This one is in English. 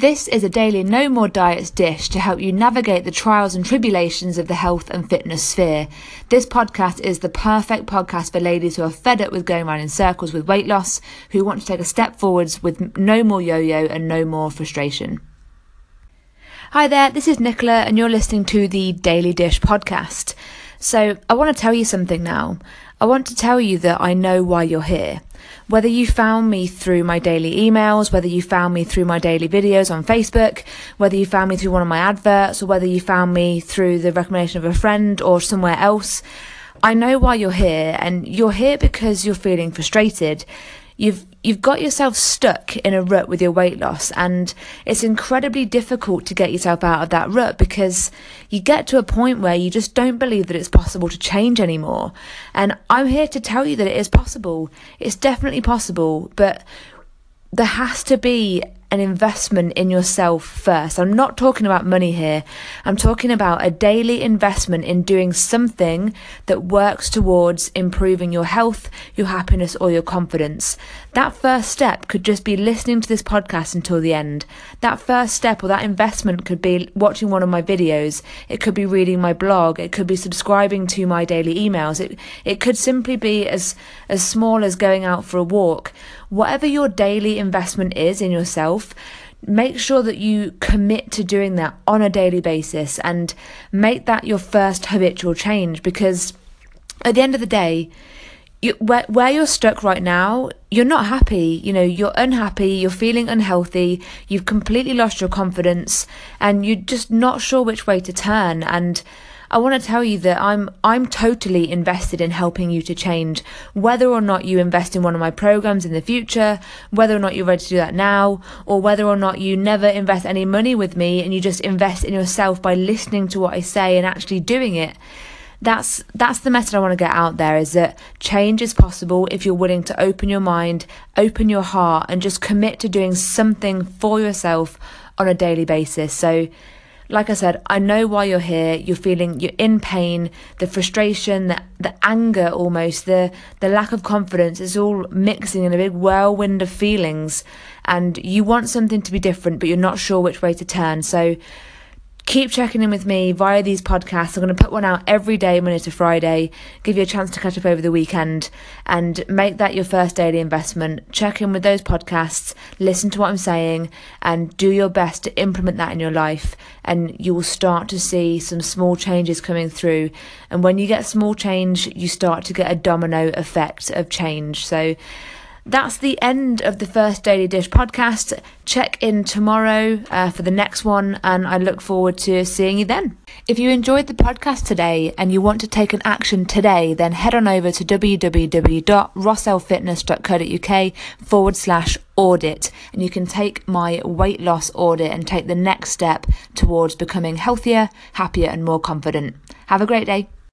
This is a daily No More Diets dish to help you navigate the trials and tribulations of the health and fitness sphere. This podcast is the perfect podcast for ladies who are fed up with going around in circles with weight loss, who want to take a step forwards with no more yo yo and no more frustration. Hi there, this is Nicola, and you're listening to the Daily Dish podcast. So, I want to tell you something now. I want to tell you that I know why you're here. Whether you found me through my daily emails, whether you found me through my daily videos on Facebook, whether you found me through one of my adverts, or whether you found me through the recommendation of a friend or somewhere else, I know why you're here, and you're here because you're feeling frustrated. You've you've got yourself stuck in a rut with your weight loss and it's incredibly difficult to get yourself out of that rut because you get to a point where you just don't believe that it's possible to change anymore. And i'm here to tell you that it is possible. It's definitely possible but there has to be an investment in yourself first. I'm not talking about money here. I'm talking about a daily investment in doing something that works towards improving your health, your happiness, or your confidence. That first step could just be listening to this podcast until the end. That first step or that investment could be watching one of my videos. It could be reading my blog. It could be subscribing to my daily emails. It it could simply be as as small as going out for a walk. Whatever your daily investment is in yourself, make sure that you commit to doing that on a daily basis and make that your first habitual change because at the end of the day, you, where, where you're stuck right now, you're not happy. You know, you're unhappy, you're feeling unhealthy, you've completely lost your confidence, and you're just not sure which way to turn. And I want to tell you that I'm I'm totally invested in helping you to change whether or not you invest in one of my programs in the future, whether or not you're ready to do that now, or whether or not you never invest any money with me and you just invest in yourself by listening to what I say and actually doing it. That's that's the message I want to get out there is that change is possible if you're willing to open your mind, open your heart and just commit to doing something for yourself on a daily basis. So like I said, I know why you're here. You're feeling you're in pain, the frustration, the, the anger almost, the the lack of confidence is all mixing in a big whirlwind of feelings and you want something to be different but you're not sure which way to turn. So keep checking in with me via these podcasts. I'm going to put one out every day, Monday to Friday, give you a chance to catch up over the weekend and make that your first daily investment. Check in with those podcasts, listen to what I'm saying, and do your best to implement that in your life. And you will start to see some small changes coming through. And when you get small change, you start to get a domino effect of change. So, that's the end of the first Daily Dish podcast. Check in tomorrow uh, for the next one, and I look forward to seeing you then. If you enjoyed the podcast today and you want to take an action today, then head on over to www.rossellfitness.co.uk forward slash audit, and you can take my weight loss audit and take the next step towards becoming healthier, happier, and more confident. Have a great day.